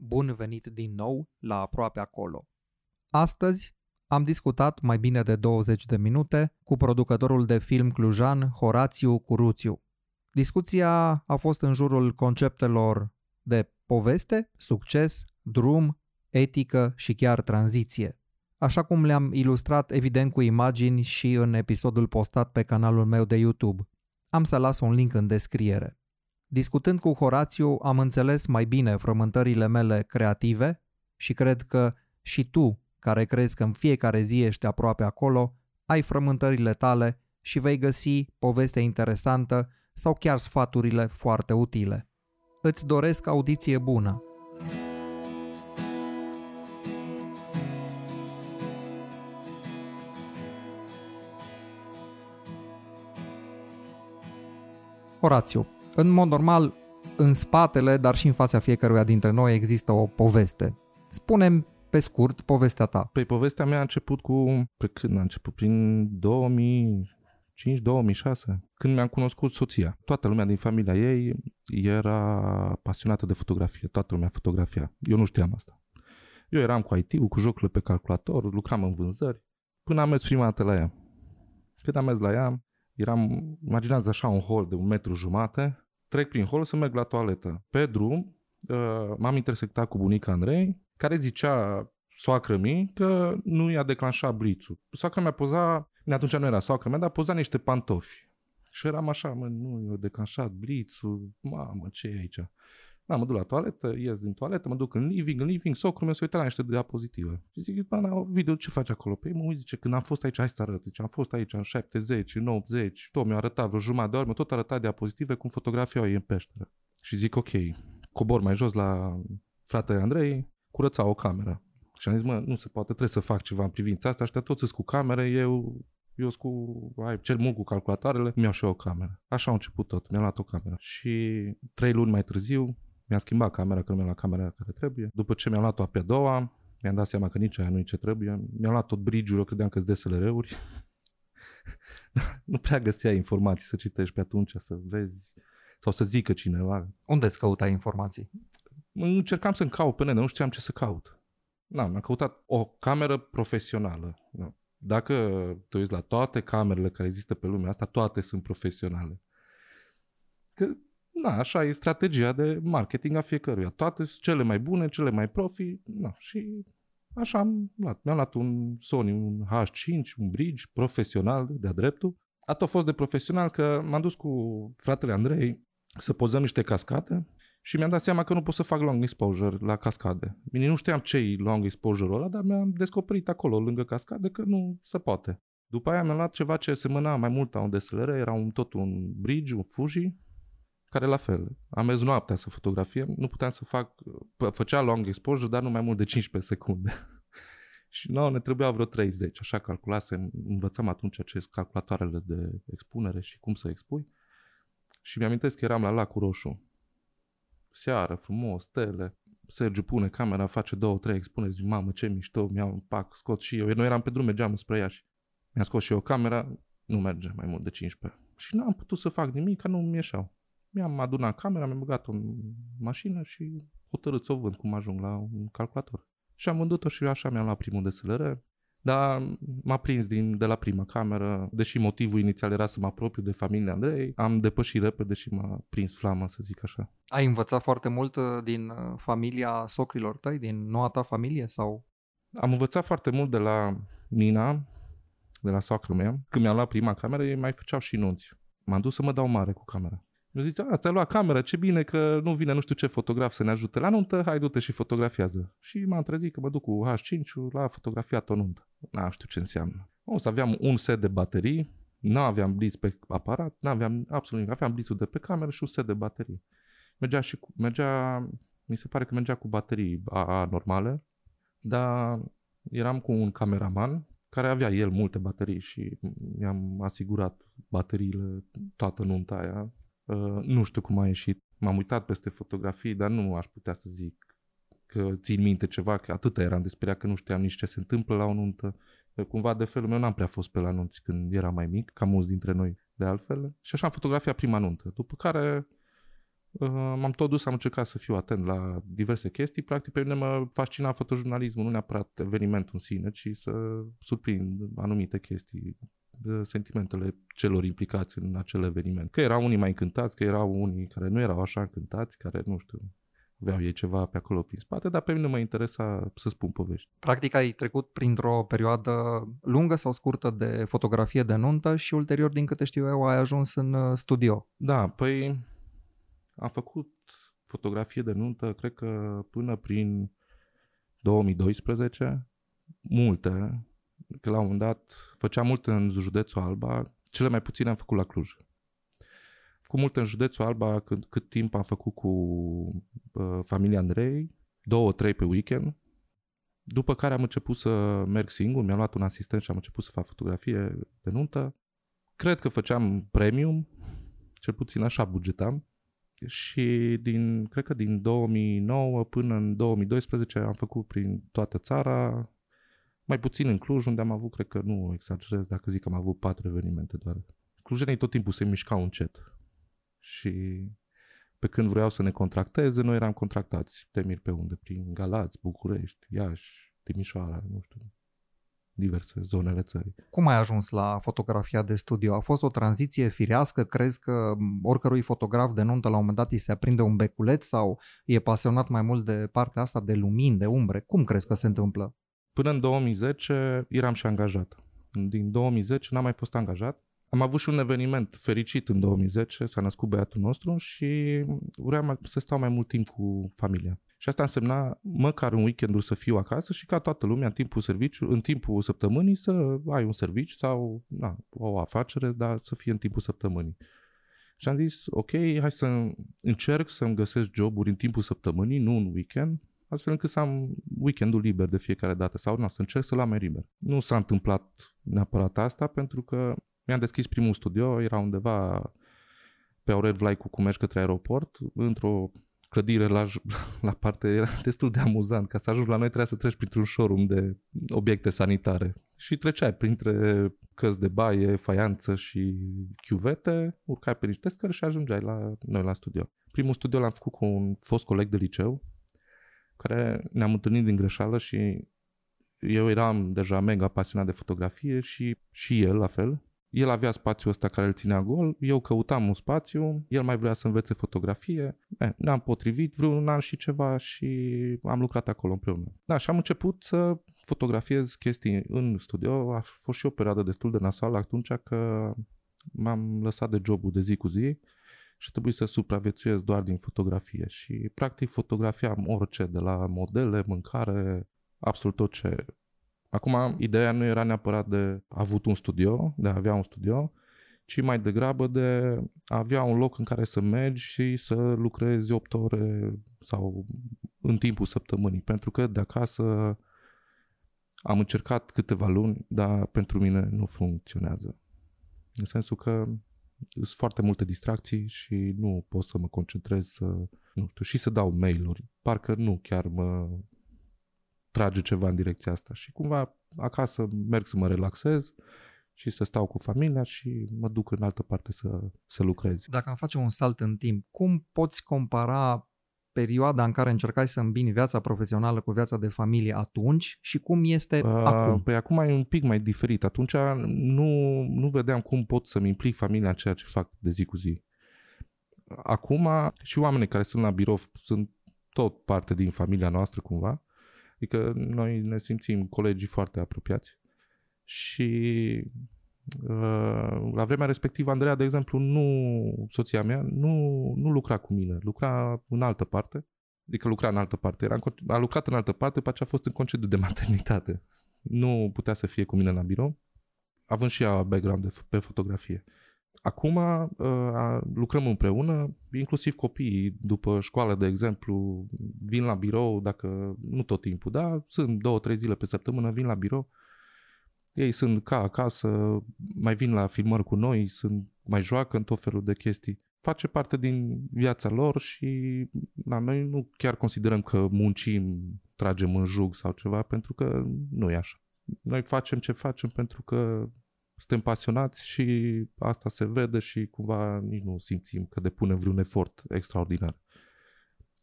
Bun venit din nou la aproape acolo. Astăzi am discutat mai bine de 20 de minute cu producătorul de film clujan Horațiu Curuțiu. Discuția a fost în jurul conceptelor de poveste, succes, drum, etică și chiar tranziție. Așa cum le-am ilustrat evident cu imagini și în episodul postat pe canalul meu de YouTube. Am să las un link în descriere. Discutând cu Horațiu, am înțeles mai bine frământările mele creative și cred că și tu, care crezi că în fiecare zi ești aproape acolo, ai frământările tale și vei găsi povestea interesantă sau chiar sfaturile foarte utile. Îți doresc audiție bună! Horațiu, în mod normal, în spatele, dar și în fața fiecăruia dintre noi există o poveste. Spunem pe scurt povestea ta. Păi povestea mea a început cu, pe când a început? Prin 2005-2006, când mi-am cunoscut soția. Toată lumea din familia ei era pasionată de fotografie, toată lumea fotografia. Eu nu știam asta. Eu eram cu IT-ul, cu jocurile pe calculator, lucram în vânzări, până am mers prima dată la ea. Când am mers la ea, eram, imaginează așa un hol de un metru jumate, trec prin hol să merg la toaletă. Pe drum uh, m-am intersectat cu bunica Andrei, care zicea soacră mi că nu i-a declanșat blițul. Soacră mea poza, atunci nu era soacră mea, dar poza niște pantofi. Și eram așa, mă, nu, i-a declanșat blițul, mamă, ce e aici? Da, mă duc la toaletă, ies din toaletă, mă duc în living, în living, socrul meu se uită la niște diapozitive. Și zic, bă, video, ce faci acolo? Păi mă zice, când am fost aici, hai să arăt. Deci am fost aici în 70, în 80, tot mi-a arătat vreo jumătate de ori, tot arătat diapozitive cum fotografiau ei în peșteră. Și zic, ok, cobor mai jos la fratele Andrei, curăța o cameră. Și am zis, mă, nu se poate, trebuie să fac ceva în privința asta, ăștia toți cu camere, eu eu sunt cu, ai, cel mult cu calculatoarele, mi-au și eu o cameră. Așa a început tot, mi-am luat o cameră. Și trei luni mai târziu, mi-am schimbat camera, că nu mi-am luat camera care trebuie. După ce mi-am luat-o pe a doua, mi-am dat seama că nici aia nu ce trebuie. Mi-am luat tot bridge-ul, credeam că-s DSLR-uri. nu prea găsea informații să citești pe atunci, să vezi sau să zică cineva. Unde îți căutai informații? Încercam să-mi caut pe nene, nu știam ce să caut. Da, am căutat o cameră profesională. Da. Dacă te uiți la toate camerele care există pe lumea asta, toate sunt profesionale. Că na, așa e strategia de marketing a fiecăruia. Toate sunt cele mai bune, cele mai profi, na, și așa am luat. Mi-am luat un Sony, un H5, un bridge profesional de-a dreptul. Atât a fost de profesional că m-am dus cu fratele Andrei să pozăm niște cascade și mi-am dat seama că nu pot să fac long exposure la cascade. Bine, nu știam ce e long exposure ăla, dar mi-am descoperit acolo, lângă cascade, că nu se poate. După aia mi-am luat ceva ce semăna mai mult la un DSLR, era un, tot un bridge, un Fuji, care la fel. Am mers noaptea să fotografiem, nu puteam să fac, făcea long exposure, dar nu mai mult de 15 secunde. și nouă ne trebuia vreo 30, așa calculasem, învățam atunci ce sunt calculatoarele de expunere și cum să expui. Și mi-am că eram la lacul roșu. Seară, frumos, stele. Sergiu pune camera, face două, trei expuneri, zic, mamă, ce mișto, mi-au un pac, scot și eu. Noi eram pe drum, mergeam spre Iași. Mi-a scos și eu camera, nu merge mai mult de 15. Și n-am putut să fac nimic, că nu mi ieșeau. Mi-am adunat camera, mi-am băgat-o în mașină și hotărât să o vând cum ajung la un calculator. Și am vândut-o și așa mi-am luat primul DSLR, dar m-a prins din, de la prima cameră, deși motivul inițial era să mă apropiu de familia Andrei, am depășit repede și m-a prins flama, să zic așa. Ai învățat foarte mult uh, din uh, familia socrilor tăi, din noua ta familie sau? Am învățat foarte mult de la Mina, de la soacră mea. Când mi-am luat prima cameră, ei mai făceau și nunți. M-am dus să mă dau mare cu camera. Eu zice, a, ți-ai luat camera, ce bine că nu vine nu știu ce fotograf să ne ajute la nuntă, hai du-te și fotografiază. Și m-am trezit că mă duc cu H5 la fotografiat o nuntă. Nu știu ce înseamnă. O să aveam un set de baterii, nu aveam blitz pe aparat, nu aveam absolut nimic, aveam blitzul de pe cameră și un set de baterii. Mergea și cu, mergea, mi se pare că mergea cu baterii AA normale, dar eram cu un cameraman care avea el multe baterii și mi-am asigurat bateriile toată nunta aia Uh, nu știu cum a ieșit. M-am uitat peste fotografii, dar nu aș putea să zic că țin minte ceva, că atâta eram despre că nu știam nici ce se întâmplă la o nuntă. Cumva de felul meu n-am prea fost pe la nunți când eram mai mic, ca mulți dintre noi de altfel. Și așa am fotografiat prima nuntă. După care Uh, m-am tot dus, am încercat să fiu atent la diverse chestii. Practic, pe mine mă fascina fotojurnalismul, nu neapărat evenimentul în sine, ci să surprind anumite chestii, sentimentele celor implicați în acel eveniment. Că erau unii mai încântați, că erau unii care nu erau așa încântați, care, nu știu, aveau ei ceva pe acolo prin spate, dar pe mine mă interesa să spun povești. Practic ai trecut printr-o perioadă lungă sau scurtă de fotografie de nuntă și ulterior, din câte știu eu, ai ajuns în uh, studio. Da, păi am făcut fotografie de nuntă, cred că până prin 2012, multe, că la un moment dat făceam multe în județul Alba, cele mai puține am făcut la Cluj. Cu multe în județul Alba, cât, cât timp am făcut cu uh, familia Andrei, două, trei pe weekend, după care am început să merg singur, mi-am luat un asistent și am început să fac fotografie de nuntă. Cred că făceam premium, cel puțin așa bugetam. Și din, cred că din 2009 până în 2012 am făcut prin toată țara, mai puțin în Cluj, unde am avut, cred că nu exagerez dacă zic că am avut patru evenimente doar. Clujenii tot timpul se mișcau încet. Și pe când vreau să ne contracteze, noi eram contractați. Te mir pe unde? Prin Galați, București, Iași, Timișoara, nu știu, diverse zonele țării. Cum ai ajuns la fotografia de studio? A fost o tranziție firească? Crezi că oricărui fotograf de nuntă la un moment dat îi se aprinde un beculeț sau e pasionat mai mult de partea asta de lumini, de umbre? Cum crezi că se întâmplă? Până în 2010 eram și angajat. Din 2010 n-am mai fost angajat. Am avut și un eveniment fericit în 2010, s-a născut băiatul nostru și vreau să stau mai mult timp cu familia. Și asta însemna măcar un weekend să fiu acasă și ca toată lumea în timpul serviciu, în timpul săptămânii să ai un serviciu sau na, o afacere, dar să fie în timpul săptămânii. Și am zis, ok, hai să încerc să-mi găsesc joburi în timpul săptămânii, nu în weekend, astfel încât să am weekendul liber de fiecare dată sau nu, să încerc să-l am mai liber. Nu s-a întâmplat neapărat asta pentru că mi-am deschis primul studio, era undeva pe Aurel Vlaicu cu mergi către aeroport, într-o clădire la, la parte, era destul de amuzant. Ca să ajungi la noi trebuia să treci printr-un showroom de obiecte sanitare. Și treceai printre căs de baie, faianță și chiuvete, urcai pe niște scări și ajungeai la noi la studio. Primul studio l-am făcut cu un fost coleg de liceu, care ne-am întâlnit din greșeală și eu eram deja mega pasionat de fotografie și, și el la fel. El avea spațiul ăsta care îl ținea gol, eu căutam un spațiu, el mai vrea să învețe fotografie, eh, ne-am potrivit vreun an și ceva și am lucrat acolo împreună. Da, și am început să fotografiez chestii în studio, a fost și o perioadă destul de nasoală atunci că m-am lăsat de jobul de zi cu zi și trebuie să supraviețuiesc doar din fotografie și practic fotografiam orice, de la modele, mâncare, absolut tot ce Acum, ideea nu era neapărat de a avut un studio, de a avea un studio, ci mai degrabă de a avea un loc în care să mergi și să lucrezi 8 ore sau în timpul săptămânii. Pentru că de acasă am încercat câteva luni, dar pentru mine nu funcționează. În sensul că sunt foarte multe distracții și nu pot să mă concentrez să, nu știu, și să dau mail-uri. Parcă nu chiar mă trage ceva în direcția asta. Și cumva acasă merg să mă relaxez și să stau cu familia și mă duc în altă parte să, să lucrez. Dacă am face un salt în timp, cum poți compara perioada în care încercai să îmbini viața profesională cu viața de familie atunci și cum este uh, acum? Păi acum e un pic mai diferit. Atunci nu, nu vedeam cum pot să-mi implic familia în ceea ce fac de zi cu zi. Acum și oamenii care sunt la birou sunt tot parte din familia noastră cumva Adică noi ne simțim colegii foarte apropiați și uh, la vremea respectivă Andreea, de exemplu, nu, soția mea, nu, nu lucra cu mine, lucra în altă parte, adică lucra în altă parte, era în, a lucrat în altă parte, după aceea a fost în concediu de maternitate. Nu putea să fie cu mine la birou, având și ea background de, pe fotografie. Acum uh, lucrăm împreună, inclusiv copiii, după școală, de exemplu, vin la birou, dacă nu tot timpul, da, sunt două, trei zile pe săptămână, vin la birou, ei sunt ca acasă, mai vin la filmări cu noi, sunt, mai joacă în tot felul de chestii. Face parte din viața lor și la noi nu chiar considerăm că muncim, tragem în jug sau ceva, pentru că nu e așa. Noi facem ce facem pentru că suntem pasionați și asta se vede și cumva nici nu simțim că depunem vreun efort extraordinar.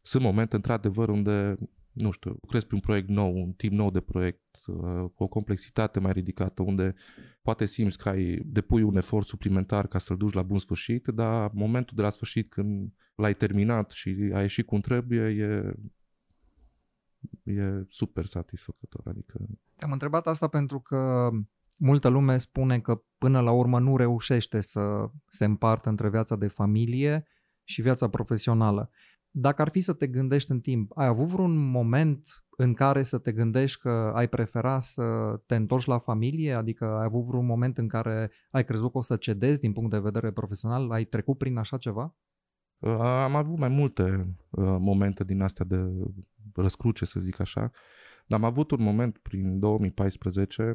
Sunt momente, într-adevăr, unde, nu știu, lucrezi pe un proiect nou, un timp nou de proiect, uh, cu o complexitate mai ridicată, unde poate simți că ai depui un efort suplimentar ca să-l duci la bun sfârșit, dar momentul de la sfârșit când l-ai terminat și ai ieșit cum trebuie, e, e super satisfăcător. Adică... Te-am întrebat asta pentru că multă lume spune că până la urmă nu reușește să se împartă între viața de familie și viața profesională. Dacă ar fi să te gândești în timp, ai avut vreun moment în care să te gândești că ai prefera să te întorci la familie? Adică ai avut vreun moment în care ai crezut că o să cedezi din punct de vedere profesional? Ai trecut prin așa ceva? Am avut mai multe uh, momente din astea de răscruce, să zic așa, dar am avut un moment prin 2014,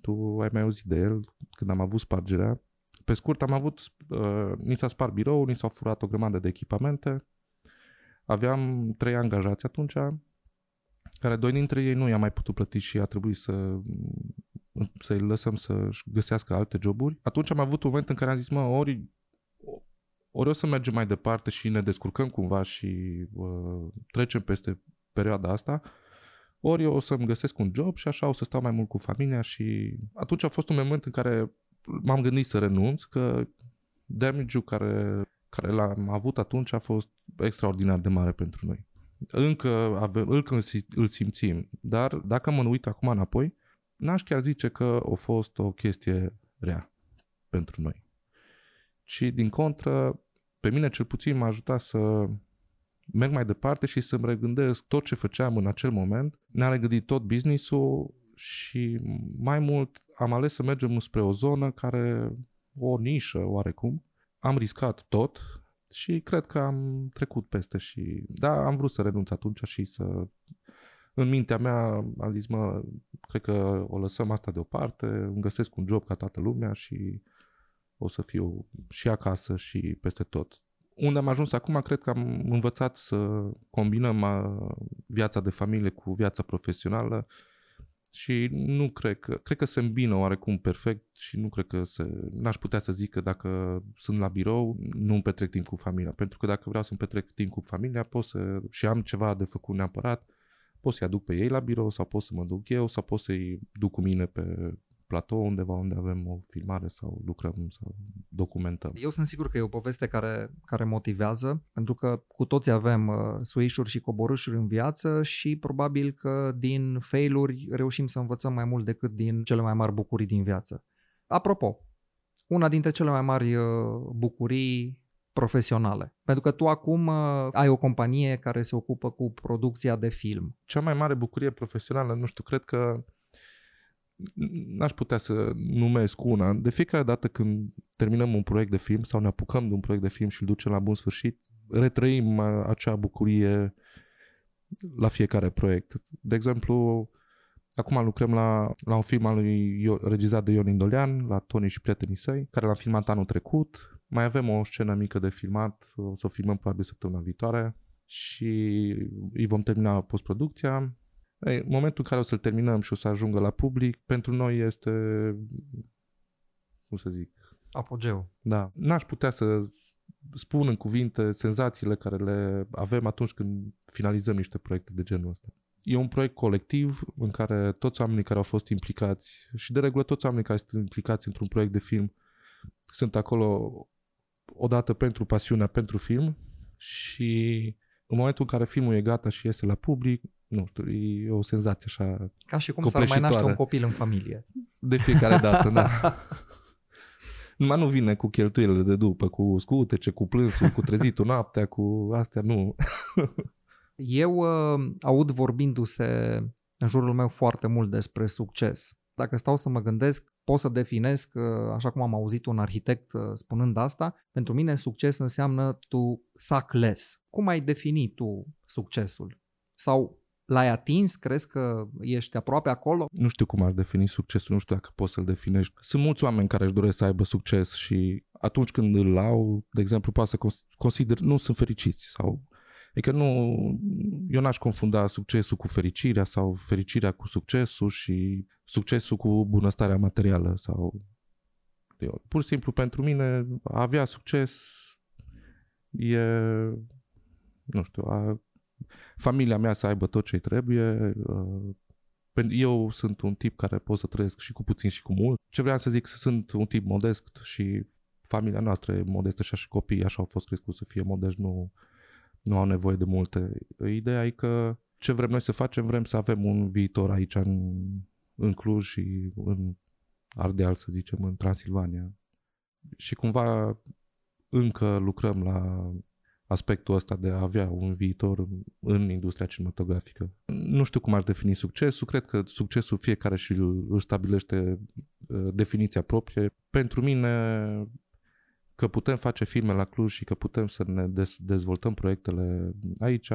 tu ai mai auzit de el, când am avut spargerea. Pe scurt, am avut, uh, ni s-a spart birou, ni s-au furat o grămadă de echipamente, aveam trei angajați atunci, care doi dintre ei nu i-am mai putut plăti și a trebuit să să-i lăsăm să-și găsească alte joburi. Atunci am avut un moment în care am zis, mă, ori, ori o să mergem mai departe și ne descurcăm cumva și uh, trecem peste perioada asta, ori eu o să-mi găsesc un job și așa o să stau mai mult cu familia și atunci a fost un moment în care m-am gândit să renunț, că damage-ul care, care l-am avut atunci a fost extraordinar de mare pentru noi. Încă, avem, încă îl simțim, dar dacă mă uit acum înapoi, n-aș chiar zice că a fost o chestie rea pentru noi. Și din contră, pe mine cel puțin m-a ajutat să merg mai departe și să-mi regândesc tot ce făceam în acel moment. Ne-am regândit tot business-ul și mai mult am ales să mergem spre o zonă care, o nișă oarecum. Am riscat tot și cred că am trecut peste și... Da, am vrut să renunț atunci și să... În mintea mea am zis, mă, cred că o lăsăm asta deoparte, îmi găsesc un job ca toată lumea și o să fiu și acasă și peste tot. Unde am ajuns acum, cred că am învățat să combinăm viața de familie cu viața profesională și nu cred că, cred că se îmbină oarecum perfect și nu cred că se, n-aș putea să zic că dacă sunt la birou, nu îmi petrec timp cu familia. Pentru că dacă vreau să-mi petrec timp cu familia, pot să, și am ceva de făcut neapărat, pot să-i aduc pe ei la birou sau pot să mă duc eu sau pot să-i duc cu mine pe platou undeva unde avem o filmare sau lucrăm sau documentăm. Eu sunt sigur că e o poveste care, care motivează, pentru că cu toții avem uh, suișuri și coborâșuri în viață și probabil că din failuri reușim să învățăm mai mult decât din cele mai mari bucurii din viață. Apropo, una dintre cele mai mari uh, bucurii profesionale. Pentru că tu acum uh, ai o companie care se ocupă cu producția de film. Cea mai mare bucurie profesională, nu știu, cred că n-aș putea să numesc una. De fiecare dată când terminăm un proiect de film sau ne apucăm de un proiect de film și îl ducem la bun sfârșit, retrăim acea bucurie la fiecare proiect. De exemplu, acum lucrăm la, la un film al lui regizat de Ion Indolean, la Tony și prietenii săi, care l-am filmat anul trecut. Mai avem o scenă mică de filmat, o să o filmăm probabil săptămâna viitoare și îi vom termina postproducția ei, momentul în care o să-l terminăm și o să ajungă la public, pentru noi este, cum să zic... Apogeu. Da. N-aș putea să spun în cuvinte senzațiile care le avem atunci când finalizăm niște proiecte de genul ăsta. E un proiect colectiv în care toți oamenii care au fost implicați și de regulă toți oamenii care sunt implicați într-un proiect de film sunt acolo odată pentru pasiunea pentru film și în momentul în care filmul e gata și iese la public, nu știu, e o senzație așa Ca și cum s-ar mai naște un copil în familie. De fiecare dată, da. Numai nu vine cu cheltuielile de după, cu scutece, cu plânsul, cu trezitul noaptea, cu astea, nu. Eu uh, aud vorbindu-se în jurul meu foarte mult despre succes. Dacă stau să mă gândesc, pot să definesc, uh, așa cum am auzit un arhitect uh, spunând asta, pentru mine succes înseamnă tu suck less. Cum ai defini tu succesul? Sau L-ai atins? Crezi că ești aproape acolo? Nu știu cum ar defini succesul, nu știu dacă poți să-l definești. Sunt mulți oameni care își doresc să aibă succes și atunci când îl au, de exemplu, poate să consider, nu sunt fericiți sau Adică nu, eu n-aș confunda succesul cu fericirea sau fericirea cu succesul și succesul cu bunăstarea materială sau Eu, pur și simplu pentru mine a avea succes e, nu știu, a, familia mea să aibă tot ce trebuie. Uh, eu sunt un tip care pot să trăiesc și cu puțin și cu mult. Ce vreau să zic, să sunt un tip modest și familia noastră e modestă și așa și copiii așa au fost crescuți să fie modești, nu, nu au nevoie de multe. Ideea e că ce vrem noi să facem, vrem să avem un viitor aici în, în Cluj și în Ardeal, să zicem, în Transilvania. Și cumva încă lucrăm la aspectul ăsta de a avea un viitor în industria cinematografică. Nu știu cum ar defini succesul, cred că succesul fiecare și îl stabilește uh, definiția proprie. Pentru mine că putem face filme la Cluj și că putem să ne dezvoltăm proiectele aici,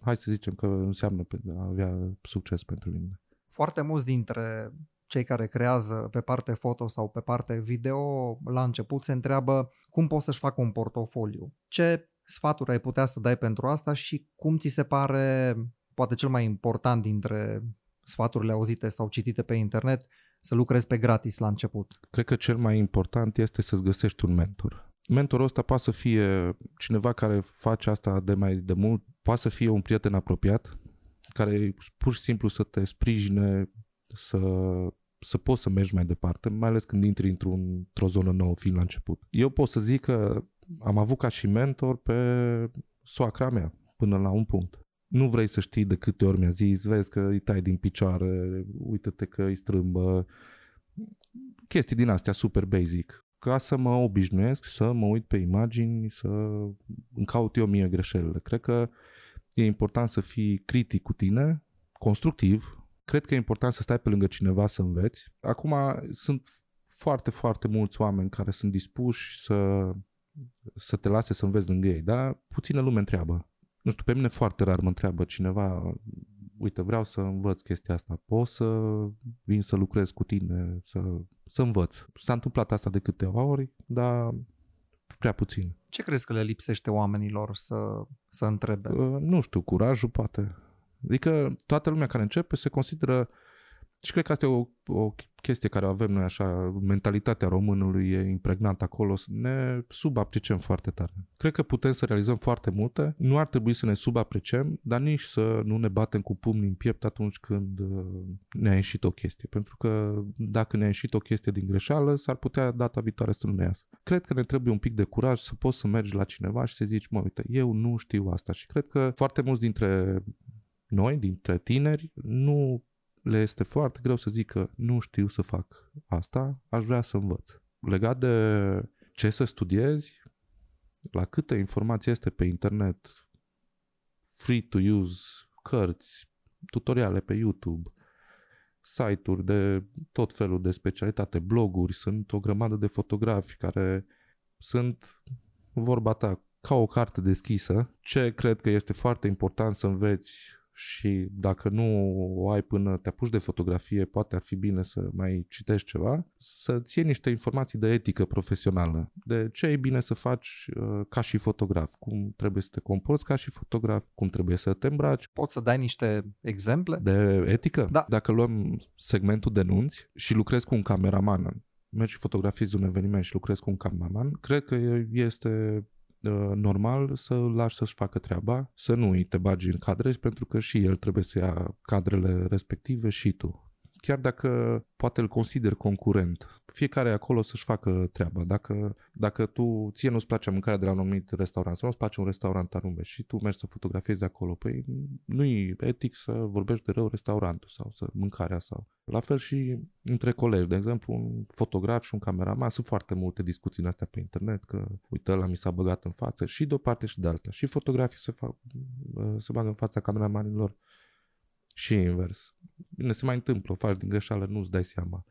hai să zicem că înseamnă a avea succes pentru mine. Foarte mulți dintre cei care creează pe parte foto sau pe parte video, la început se întreabă cum poți să-și facă un portofoliu. Ce sfaturi ai putea să dai pentru asta și cum ți se pare, poate cel mai important dintre sfaturile auzite sau citite pe internet, să lucrezi pe gratis la început? Cred că cel mai important este să-ți găsești un mentor. Mentorul ăsta poate să fie cineva care face asta de mai de mult, poate să fie un prieten apropiat, care pur și simplu să te sprijine să, să poți să mergi mai departe, mai ales când intri într-un, într-o zonă nouă, fiind la început. Eu pot să zic că am avut ca și mentor pe soacra mea, până la un punct. Nu vrei să știi de câte ori mi-a zis, vezi că îi tai din picioare, uite-te că îi strâmbă, chestii din astea super basic. Ca să mă obișnuiesc, să mă uit pe imagini, să îmi caut eu mie greșelile. Cred că e important să fii critic cu tine, constructiv. Cred că e important să stai pe lângă cineva să înveți. Acum sunt foarte, foarte mulți oameni care sunt dispuși să să te lase să înveți lângă ei, dar puțină lume întreabă. Nu știu, pe mine foarte rar mă întreabă cineva, uite, vreau să învăț chestia asta, poți să vin să lucrez cu tine, să, să învăț. S-a întâmplat asta de câteva ori, dar prea puțin. Ce crezi că le lipsește oamenilor să, să întrebe? Uh, nu știu, curajul poate. Adică toată lumea care începe se consideră și cred că asta e o, o chestie care avem noi așa, mentalitatea românului e impregnată acolo, ne subapreciem foarte tare. Cred că putem să realizăm foarte multe, nu ar trebui să ne subapreciem, dar nici să nu ne batem cu pumnii în piept atunci când uh, ne-a ieșit o chestie, pentru că dacă ne-a ieșit o chestie din greșeală, s-ar putea data viitoare să nu ne iasă. Cred că ne trebuie un pic de curaj să poți să mergi la cineva și să zici, mă, uite, eu nu știu asta și cred că foarte mulți dintre noi, dintre tineri, nu le este foarte greu să zică nu știu să fac asta, aș vrea să învăț. Legat de ce să studiezi, la câte informații este pe internet, free to use, cărți, tutoriale pe YouTube, site-uri de tot felul de specialitate, bloguri, sunt o grămadă de fotografi care sunt, vorba ta, ca o carte deschisă. Ce cred că este foarte important să înveți și dacă nu o ai până te apuci de fotografie, poate ar fi bine să mai citești ceva, să-ți iei niște informații de etică profesională, de ce e bine să faci uh, ca și fotograf, cum trebuie să te comporți ca și fotograf, cum trebuie să te îmbraci. Poți să dai niște exemple? De etică? Da. Dacă luăm segmentul de nunți și lucrezi cu un cameraman, mergi și fotografiezi un eveniment și lucrezi cu un cameraman, cred că este Uh, normal să îl lași să-și facă treaba, să nu îi te bagi în cadre, pentru că și el trebuie să ia cadrele respective și tu chiar dacă poate îl consider concurent. Fiecare acolo să-și facă treaba. Dacă, dacă tu, ție nu-ți place mâncarea de la un anumit restaurant sau nu-ți place un restaurant anume și tu mergi să fotografiezi acolo, păi nu-i etic să vorbești de rău restaurantul sau să mâncarea sau... La fel și între colegi, de exemplu, un fotograf și un cameraman, sunt foarte multe discuții în astea pe internet, că uite, ăla mi s-a băgat în față și de o parte și de alta. Și fotografii se, fac, se bagă în fața cameramanilor și invers. Bine, se mai întâmplă, faci din greșeală, nu-ți dai seama.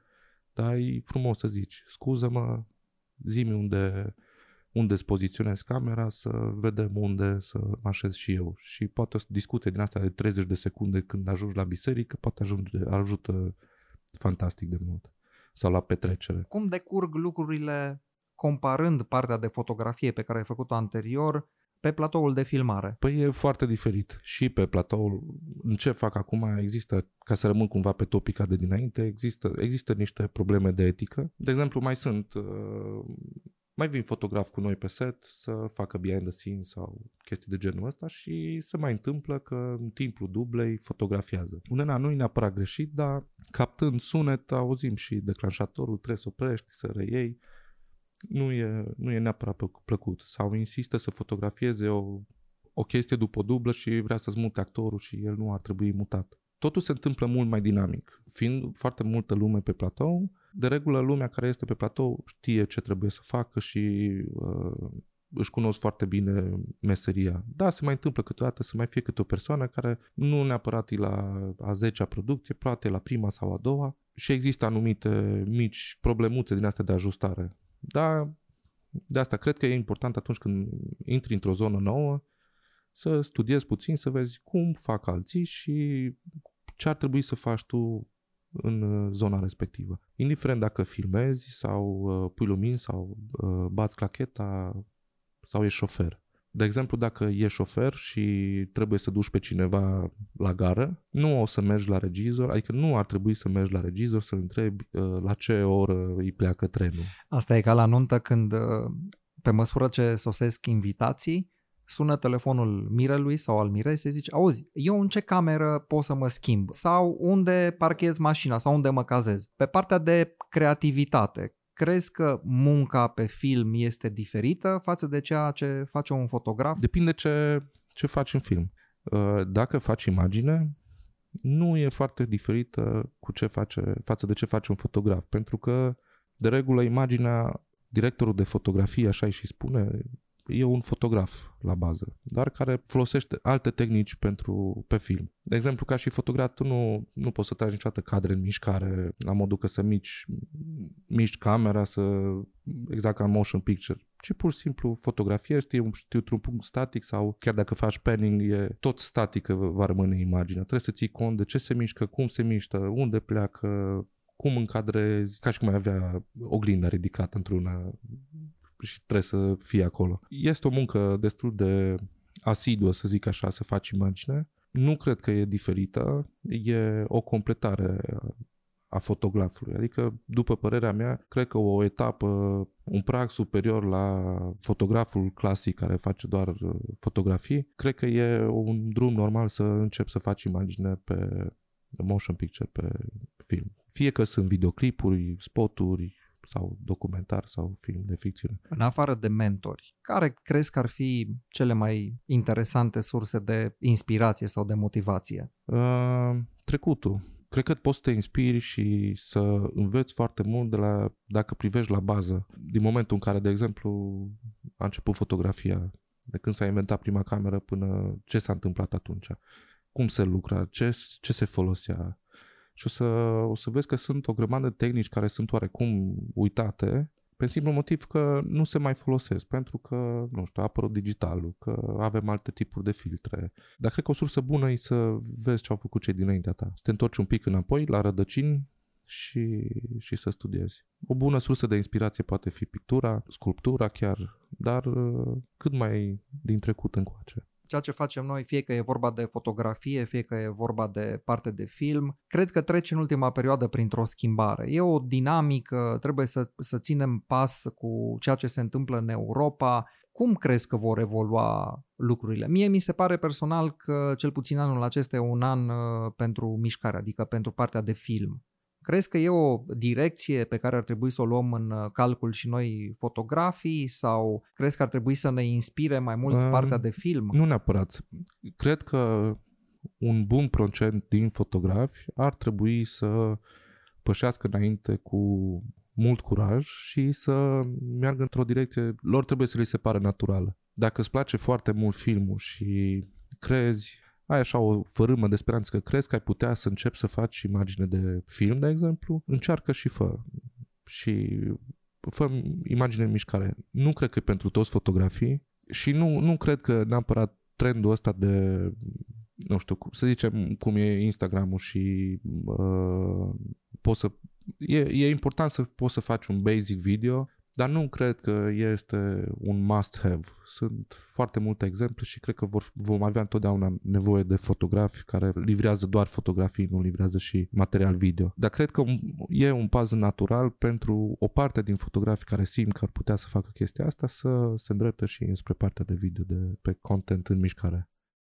Dar e frumos să zici, scuză-mă, zi-mi unde, unde îți poziționezi camera, să vedem unde să mă așez și eu. Și poate o discuție din asta de 30 de secunde când ajungi la biserică, poate ajunge, ajută fantastic de mult. Sau la petrecere. Cum decurg lucrurile comparând partea de fotografie pe care ai făcut-o anterior pe platoul de filmare? Păi e foarte diferit. Și pe platoul, în ce fac acum, există, ca să rămân cumva pe topica de dinainte, există, există niște probleme de etică. De exemplu, mai sunt uh, mai vin fotograf cu noi pe set să facă behind the scenes sau chestii de genul ăsta și se mai întâmplă că în timpul dublei fotografiază. Undeva nu e neapărat greșit, dar captând sunet auzim și declanșatorul, trebuie să oprești, să reiei. Nu e, nu e neapărat plăcut. Sau insistă să fotografieze o, o chestie după o dublă și vrea să-ți mute actorul și el nu ar trebui mutat. Totul se întâmplă mult mai dinamic. Fiind foarte multă lume pe platou, de regulă, lumea care este pe platou știe ce trebuie să facă și uh, își cunosc foarte bine meseria. Da, se mai întâmplă câteodată să mai fie câte o persoană care nu neapărat e la a 10-a producție, poate la prima sau a doua și există anumite mici problemuțe din astea de ajustare. Da, de asta cred că e important atunci când intri într-o zonă nouă să studiezi puțin, să vezi cum fac alții și ce ar trebui să faci tu în uh, zona respectivă. Indiferent dacă filmezi sau uh, pui lumini sau uh, bați clacheta sau ești șofer. De exemplu, dacă ești șofer și trebuie să duci pe cineva la gară, nu o să mergi la regizor, adică nu ar trebui să mergi la regizor să întrebi uh, la ce oră îi pleacă trenul. Asta e ca la nuntă când, uh, pe măsură ce sosesc invitații, sună telefonul mirelui sau al miresei, zice, auzi, eu în ce cameră pot să mă schimb? Sau unde parchez mașina? Sau unde mă cazez? Pe partea de creativitate, crezi că munca pe film este diferită față de ceea ce face un fotograf? Depinde ce, ce faci în film. Uh, dacă faci imagine, nu e foarte diferită cu ce face, față de ce face un fotograf, pentru că de regulă imaginea directorul de fotografie, așa și spune, e un fotograf la bază, dar care folosește alte tehnici pentru pe film. De exemplu, ca și fotograf, tu nu, nu poți să tragi niciodată cadre în mișcare, la modul că să mici, miști camera, să exact ca în motion picture, ci pur și simplu fotografiești, e un, știu, un punct static sau chiar dacă faci panning, e tot static va rămâne imaginea. Trebuie să ții cont de ce se mișcă, cum se mișcă, unde pleacă, cum încadrezi, ca și cum ai avea oglinda ridicată într-una și trebuie să fie acolo. Este o muncă destul de asiduă, să zic așa, să faci imagine. Nu cred că e diferită, e o completare a fotografului. Adică, după părerea mea, cred că o etapă, un prag superior la fotograful clasic care face doar uh, fotografii, cred că e un drum normal să încep să faci imagine pe motion picture, pe film. Fie că sunt videoclipuri, spoturi, sau documentar sau film de ficțiune. În afară de mentori, care crezi că ar fi cele mai interesante surse de inspirație sau de motivație? Uh, trecutul. Cred că poți să te inspiri și să înveți foarte mult de la, dacă privești la bază. Din momentul în care, de exemplu, a început fotografia, de când s-a inventat prima cameră până ce s-a întâmplat atunci, cum se lucra, ce, ce se folosea, și o să, o să vezi că sunt o grămadă de tehnici care sunt oarecum uitate, pe simplu motiv că nu se mai folosesc, pentru că, nu știu, a apărut digitalul, că avem alte tipuri de filtre. Dar cred că o sursă bună e să vezi ce au făcut cei dinaintea ta. Să te întorci un pic înapoi, la rădăcini și, și să studiezi. O bună sursă de inspirație poate fi pictura, sculptura chiar, dar cât mai din trecut încoace ceea ce facem noi, fie că e vorba de fotografie, fie că e vorba de parte de film, cred că trece în ultima perioadă printr-o schimbare. E o dinamică, trebuie să, să ținem pas cu ceea ce se întâmplă în Europa, cum crezi că vor evolua lucrurile? Mie mi se pare personal că cel puțin anul acesta e un an uh, pentru mișcare, adică pentru partea de film. Crezi că e o direcție pe care ar trebui să o luăm în uh, calcul și noi fotografii sau crezi că ar trebui să ne inspire mai mult uh, partea de film? Nu neapărat. Cred că un bun procent din fotografi ar trebui să pășească înainte cu mult curaj și să meargă într-o direcție, lor trebuie să li se pare naturală. Dacă îți place foarte mult filmul și crezi ai așa o fărâmă de speranță că crezi că ai putea să începi să faci imagine de film, de exemplu, încearcă și fă. Și fă imagine în mișcare. Nu cred că e pentru toți fotografii și nu, nu cred că neapărat trendul ăsta de nu știu, să zicem cum e Instagramul și uh, poți să e, e important să poți să faci un basic video Dar nu cred că este un must-have. Sunt foarte multe exemple și cred că vor, vom avea întotdeauna nevoie de fotografi care livrează doar fotografii, nu livrează și material video. Dar cred că e un pas natural pentru o parte din fotografii care simt că ar putea să facă chestia asta să se îndrepte și înspre partea de video, de pe content în mișcare.